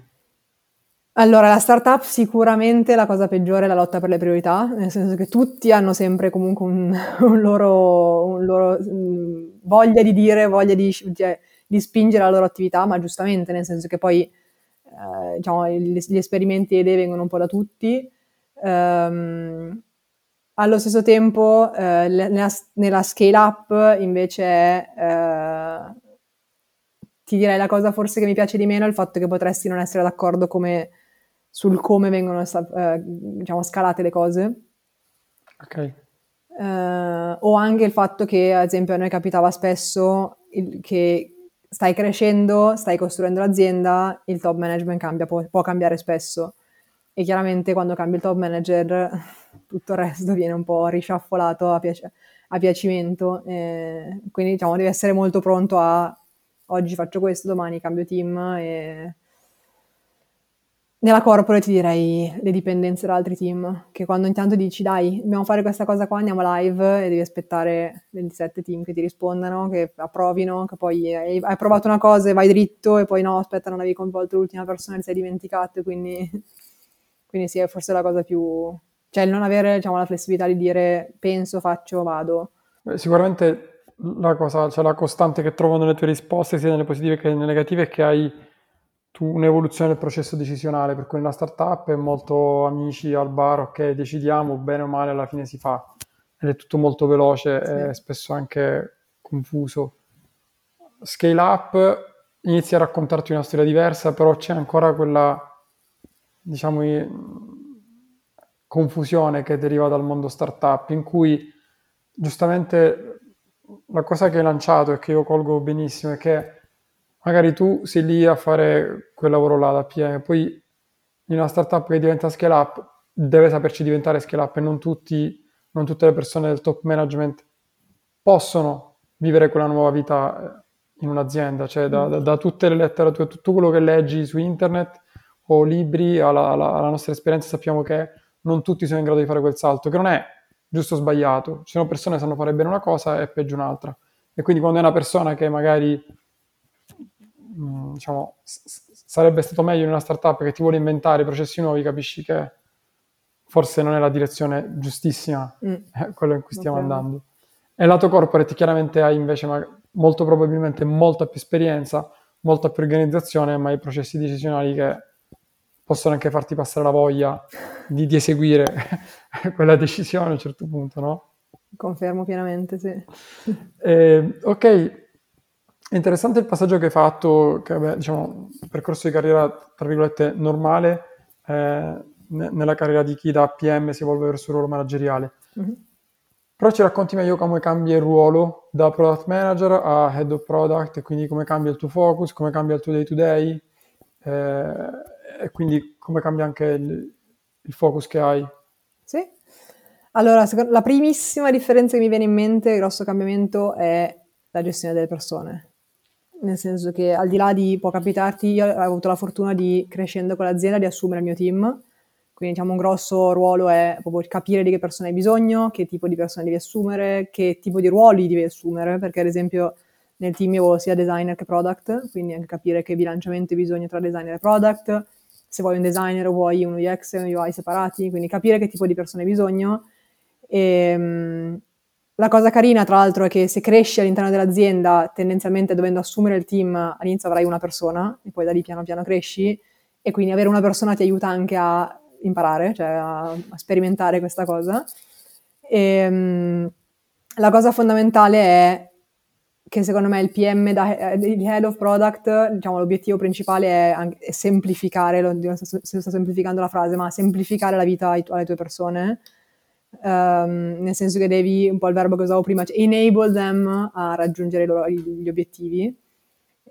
Allora, la startup sicuramente la cosa peggiore è la lotta per le priorità, nel senso che tutti hanno sempre comunque un, un loro, un loro um, voglia di dire, voglia di, cioè, di, spingere la loro attività, ma giustamente, nel senso che poi eh, diciamo, gli, gli, esperimenti e idee vengono un po' da tutti. Um, allo stesso tempo, eh, nella, nella, scale up invece è, eh, ti direi la cosa forse che mi piace di meno è il fatto che potresti non essere d'accordo come sul come vengono eh, diciamo, scalate le cose. Ok. Uh, o anche il fatto che, ad esempio, a noi capitava spesso il, che stai crescendo, stai costruendo l'azienda, il top management cambia, può, può, cambiare spesso. E chiaramente quando cambia il top manager, tutto il resto viene un po' risciaffolato a, piace, a piacimento. Eh, quindi, diciamo, devi essere molto pronto a oggi faccio questo, domani cambio team e nella corporate direi le dipendenze da altri team, che quando intanto dici dai, dobbiamo fare questa cosa qua, andiamo live e devi aspettare 27 team che ti rispondano, che approvino, che poi hai, hai provato una cosa e vai dritto e poi no, aspetta, non avevi coinvolto l'ultima persona, ti sei dimenticato, quindi, quindi sì, è forse la cosa più... cioè il non avere diciamo, la flessibilità di dire penso, faccio, vado. Beh, sicuramente la cosa, cioè la costante che trovo nelle tue risposte, sia nelle positive che nelle negative, è che hai tu, un'evoluzione del processo decisionale, per cui nella startup è molto amici al bar, ok, decidiamo, bene o male alla fine si fa, ed è tutto molto veloce sì. e spesso anche confuso. Scale up inizia a raccontarti una storia diversa, però c'è ancora quella, diciamo, confusione che deriva dal mondo startup, in cui giustamente la cosa che hai lanciato e che io colgo benissimo è che magari tu sei lì a fare quel lavoro là da PM, poi in una startup che diventa scale up deve saperci diventare scale up e non, tutti, non tutte le persone del top management possono vivere quella nuova vita in un'azienda, cioè da, da, da tutte le letterature, tutto quello che leggi su internet o libri alla, alla, alla, nostra esperienza sappiamo che non tutti sono in grado di fare quel salto, che non è giusto o sbagliato, ci sono persone che sanno fare bene una cosa e peggio un'altra. E quindi quando è una persona che magari Mm, diciamo, s- sarebbe stato meglio in una startup che ti vuole inventare processi nuovi, capisci che forse non è la direzione giustissima, mm. eh, quello in cui stiamo okay. andando. E lato corporate chiaramente hai invece ma- molto probabilmente molta più esperienza, molta più organizzazione, ma i processi decisionali che possono anche farti passare la voglia di, di eseguire quella decisione a un certo punto, no? Confermo pienamente, sì. Eh, ok, è interessante il passaggio che hai fatto, che è diciamo, percorso di carriera, tra virgolette, normale, eh, nella carriera di chi da PM si evolve verso il ruolo manageriale. Mm-hmm. Però ci racconti meglio come cambia il ruolo da product manager a head of product, e quindi come cambia il tuo focus, come cambia il tuo day to day, e quindi come cambia anche il, il focus che hai. Sì. Allora, la primissima differenza che mi viene in mente, il grosso cambiamento, è la gestione delle persone nel senso che al di là di può capitarti, io ho avuto la fortuna di crescendo con l'azienda di assumere il mio team, quindi diciamo un grosso ruolo è proprio capire di che persone hai bisogno, che tipo di persone devi assumere, che tipo di ruoli devi assumere, perché ad esempio nel team io avevo sia designer che product, quindi anche capire che bilanciamento hai bisogno tra designer e product, se vuoi un designer o vuoi un UX e un UI separati, quindi capire che tipo di persone hai bisogno. E, ehm, la cosa carina, tra l'altro, è che se cresci all'interno dell'azienda, tendenzialmente dovendo assumere il team, all'inizio avrai una persona e poi da lì piano piano cresci e quindi avere una persona ti aiuta anche a imparare, cioè a, a sperimentare questa cosa. E, um, la cosa fondamentale è che secondo me il PM, da, il Head of Product, diciamo, l'obiettivo principale è, è semplificare, lo, sto, sto semplificando la frase, ma semplificare la vita alle tue persone Um, nel senso che devi, un po' il verbo che usavo prima, cioè enable them a raggiungere loro, gli obiettivi.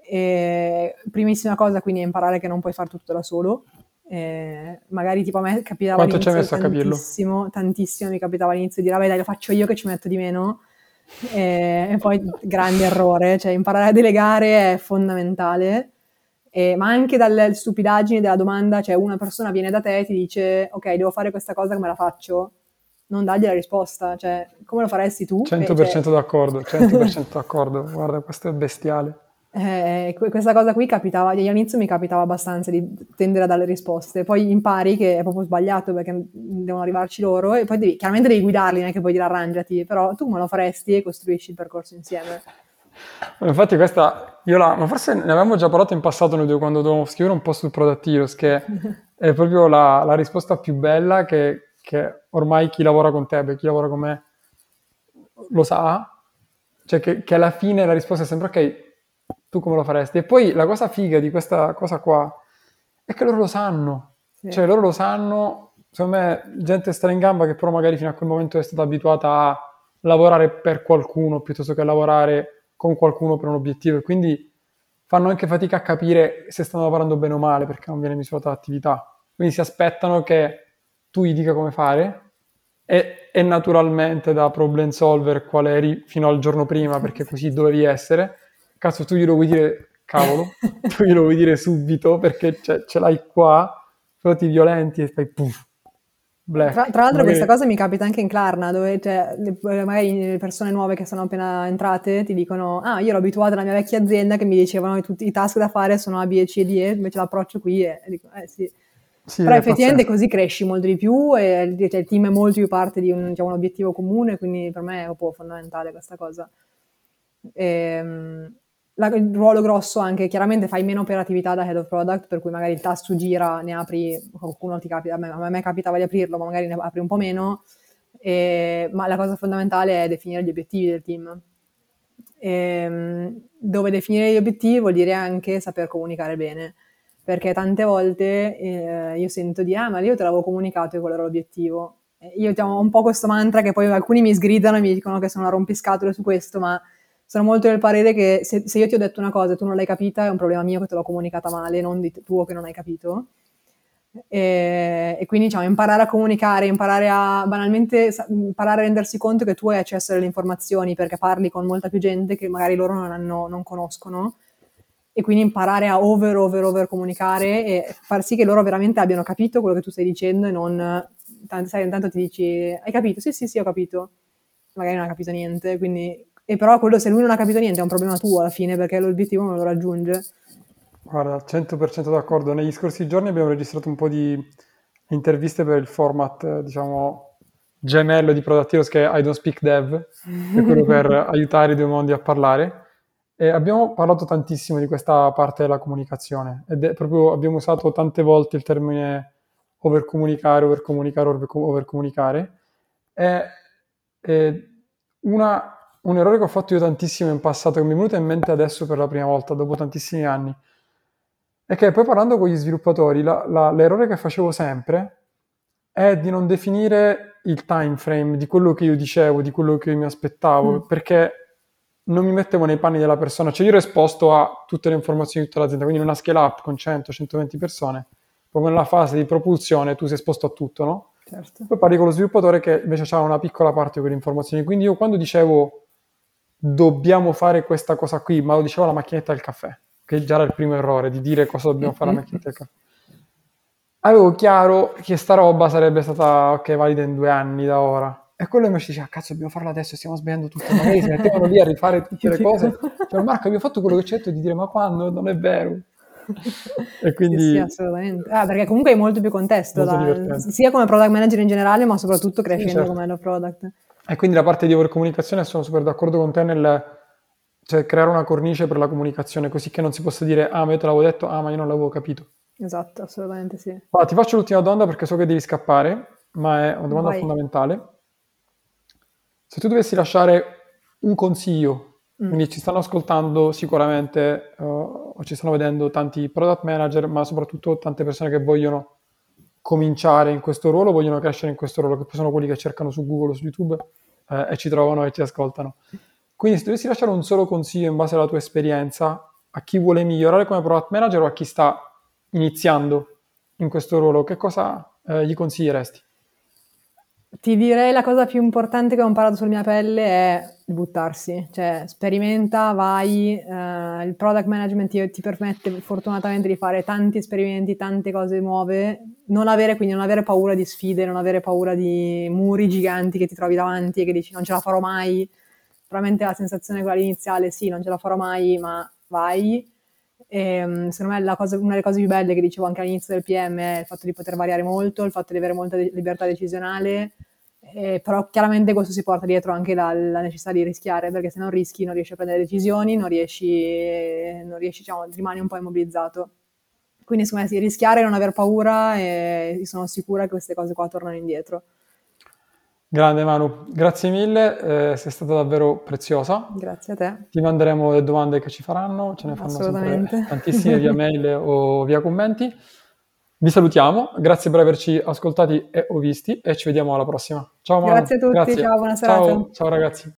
E, primissima cosa quindi è imparare che non puoi fare tutto da solo. E magari tipo a me capitava Quanto ci hai messo a capirlo? Tantissimo, tantissimo mi capitava all'inizio di dire vabbè dai lo faccio io che ci metto di meno. E, e poi grande errore, cioè imparare a delegare è fondamentale. E, ma anche dalle stupidaggini della domanda, cioè una persona viene da te e ti dice ok, devo fare questa cosa, come la faccio? Non dargli la risposta, cioè come lo faresti tu? 100% cioè... d'accordo, 100% d'accordo, guarda questo è bestiale. Eh, questa cosa qui capitava, all'inizio mi capitava abbastanza di tendere a dare risposte, poi impari che è proprio sbagliato perché devono arrivarci loro e poi devi, chiaramente devi guidarli, non è che puoi dire arrangiati, però tu come lo faresti e costruisci il percorso insieme. Infatti questa, io la, ma forse ne avevamo già parlato in passato noi due quando dovevamo scrivere un po' sul Product Heroes, che è proprio la, la risposta più bella che, che, ormai chi lavora con te, chi lavora con me, lo sa, cioè che, che alla fine la risposta è sempre ok, tu come lo faresti? E poi la cosa figa di questa cosa qua è che loro lo sanno, sì. cioè loro lo sanno, secondo me gente sta in gamba che però magari fino a quel momento è stata abituata a lavorare per qualcuno piuttosto che lavorare con qualcuno per un obiettivo e quindi fanno anche fatica a capire se stanno lavorando bene o male perché non viene misurata l'attività. Quindi si aspettano che tu gli dica come fare e, e naturalmente da problem solver qual eri fino al giorno prima perché così dovevi essere cazzo tu glielo vuoi dire, cavolo, tu glielo vuoi dire subito perché ce, ce l'hai qua, però ti violenti e fai puff. Black. Tra, tra, l'altro magari... questa cosa mi capita anche in Klarna, dove cioè, magari le persone nuove che sono appena entrate ti dicono ah io ero abituata alla mia vecchia azienda che mi dicevano che tutti i task da fare sono A, B, C e D, invece l'approccio qui è, dico, eh sì. Sì Però effettivamente pazzesco. così cresci molto di più e cioè, il team è molto più parte di un, diciamo, un obiettivo comune, quindi per me è un po' fondamentale questa cosa. E, ehm, la, il ruolo grosso anche, chiaramente fai meno operatività da head of product, per cui magari il tasto gira, ne apri, qualcuno ti capita, a me, a me capitava di aprirlo, ma magari ne apri un po' meno, e, ma la cosa fondamentale è definire gli obiettivi del team. E, ehm, dove definire gli obiettivi vuol dire anche saper comunicare bene, perché tante volte eh, io sento di, ah ma io te l'avevo comunicato e quello era l'obiettivo. io ho un po' questo mantra che poi alcuni mi sgridano e mi dicono che sono una rompiscatole su questo, ma sono molto del parere che se, se, io ti ho detto una cosa e tu non l'hai capita, è un problema mio che te l'ho comunicata male, non di tuo che non hai capito. E, e quindi diciamo, imparare a comunicare, imparare a banalmente imparare a rendersi conto che tu hai accesso alle informazioni perché parli con molta più gente che magari loro non, hanno, non conoscono e quindi imparare a over, over, over comunicare e far sì che loro veramente abbiano capito quello che tu stai dicendo e non, sai, intanto ti dici, hai capito? Sì, sì, sì, ho capito. Magari non ha capito niente, quindi e però quello se lui non ha capito niente è un problema tuo alla fine perché l'obiettivo non lo raggiunge. Guarda, 100% d'accordo. Negli scorsi giorni abbiamo registrato un po' di interviste per il format, diciamo, gemello di Product Heroes che è I Don't Speak Dev, è quello per aiutare i due mondi a parlare. E abbiamo parlato tantissimo di questa parte della comunicazione ed è proprio, abbiamo usato tante volte il termine overcomunicare, overcomunicare, overcomunicare. E, e una un errore che ho fatto io tantissimo in passato, che mi è venuto in mente adesso per la prima volta, dopo tantissimi anni, è che poi parlando con gli sviluppatori, la, la, l'errore che facevo sempre è di non definire il time frame di quello che io dicevo, di quello che io mi aspettavo, mm. perché non mi mettevo nei panni della persona. Cioè io ero esposto a tutte le informazioni di tutta l'azienda, quindi in una scale up con 100-120 persone, proprio nella fase di propulsione tu sei esposto a tutto, no? Certo. Poi parli con lo sviluppatore che invece aveva una piccola parte di quelle informazioni. Quindi io quando dicevo dobbiamo fare questa cosa qui, ma lo diceva la macchinetta del caffè, che già era il primo errore di dire cosa dobbiamo fare alla macchinetta del caffè. Avevo chiaro che sta roba sarebbe stata ok, valida in due anni da ora. E quello invece diceva, cazzo, dobbiamo farlo adesso, stiamo sbagliando tutto. Magari si mettevano lì a rifare tutte le cose. Cioè, Marco, abbiamo fatto quello che c'è detto di dire, ma quando? Non è vero. e quindi... Sì, sì, assolutamente. Ah, perché comunque hai molto più contesto, molto da, sia come product manager in generale, ma soprattutto crescendo sì, certo. come of product. E quindi la parte di overcomunicazione sono super d'accordo con te nel cioè, creare una cornice per la comunicazione, così che non si possa dire ah ma io te l'avevo detto, ah ma io non l'avevo capito. Esatto, assolutamente sì. Allora, ti faccio l'ultima domanda perché so che devi scappare, ma è una domanda Vai. fondamentale. Se tu dovessi lasciare un consiglio, mm. quindi ci stanno ascoltando sicuramente uh, o ci stanno vedendo tanti product manager, ma soprattutto tante persone che vogliono cominciare in questo ruolo, vogliono crescere in questo ruolo, che poi sono quelli che cercano su Google o su YouTube eh, e ci trovano e ci ascoltano. Quindi se dovessi lasciare un solo consiglio in base alla tua esperienza a chi vuole migliorare come product manager o a chi sta iniziando in questo ruolo, che cosa eh, gli consiglieresti? Ti direi la cosa più importante che ho imparato sulla mia pelle è buttarsi, cioè sperimenta, vai, eh, il product management ti, ti, permette fortunatamente di fare tanti esperimenti, tante cose nuove, non avere, quindi non avere paura di sfide, non avere paura di muri giganti che ti trovi davanti e che dici non ce la farò mai, probabilmente la sensazione quella iniziale, sì, non ce la farò mai, ma vai. E, ehm, secondo me cosa, una delle cose più belle che dicevo anche all'inizio del PM è il fatto di poter variare molto, il fatto di avere molta libertà decisionale, eh, però chiaramente questo si porta dietro anche la, la, necessità di rischiare, perché se non rischi non riesci a prendere decisioni, non riesci, non riesci diciamo, rimani un po' immobilizzato. Quindi secondo me sì, rischiare, non aver paura e sono sicura che queste cose qua tornano indietro. Grande Manu, grazie mille, eh, sei stata davvero preziosa. Grazie a te. Ti manderemo le domande che ci faranno, ce ne fanno tantissime via mail o via commenti. Vi salutiamo, grazie per averci ascoltati e o visti e ci vediamo alla prossima. Ciao Manu. Grazie a tutti, grazie. ciao, buona serata. Ciao, ciao ragazzi.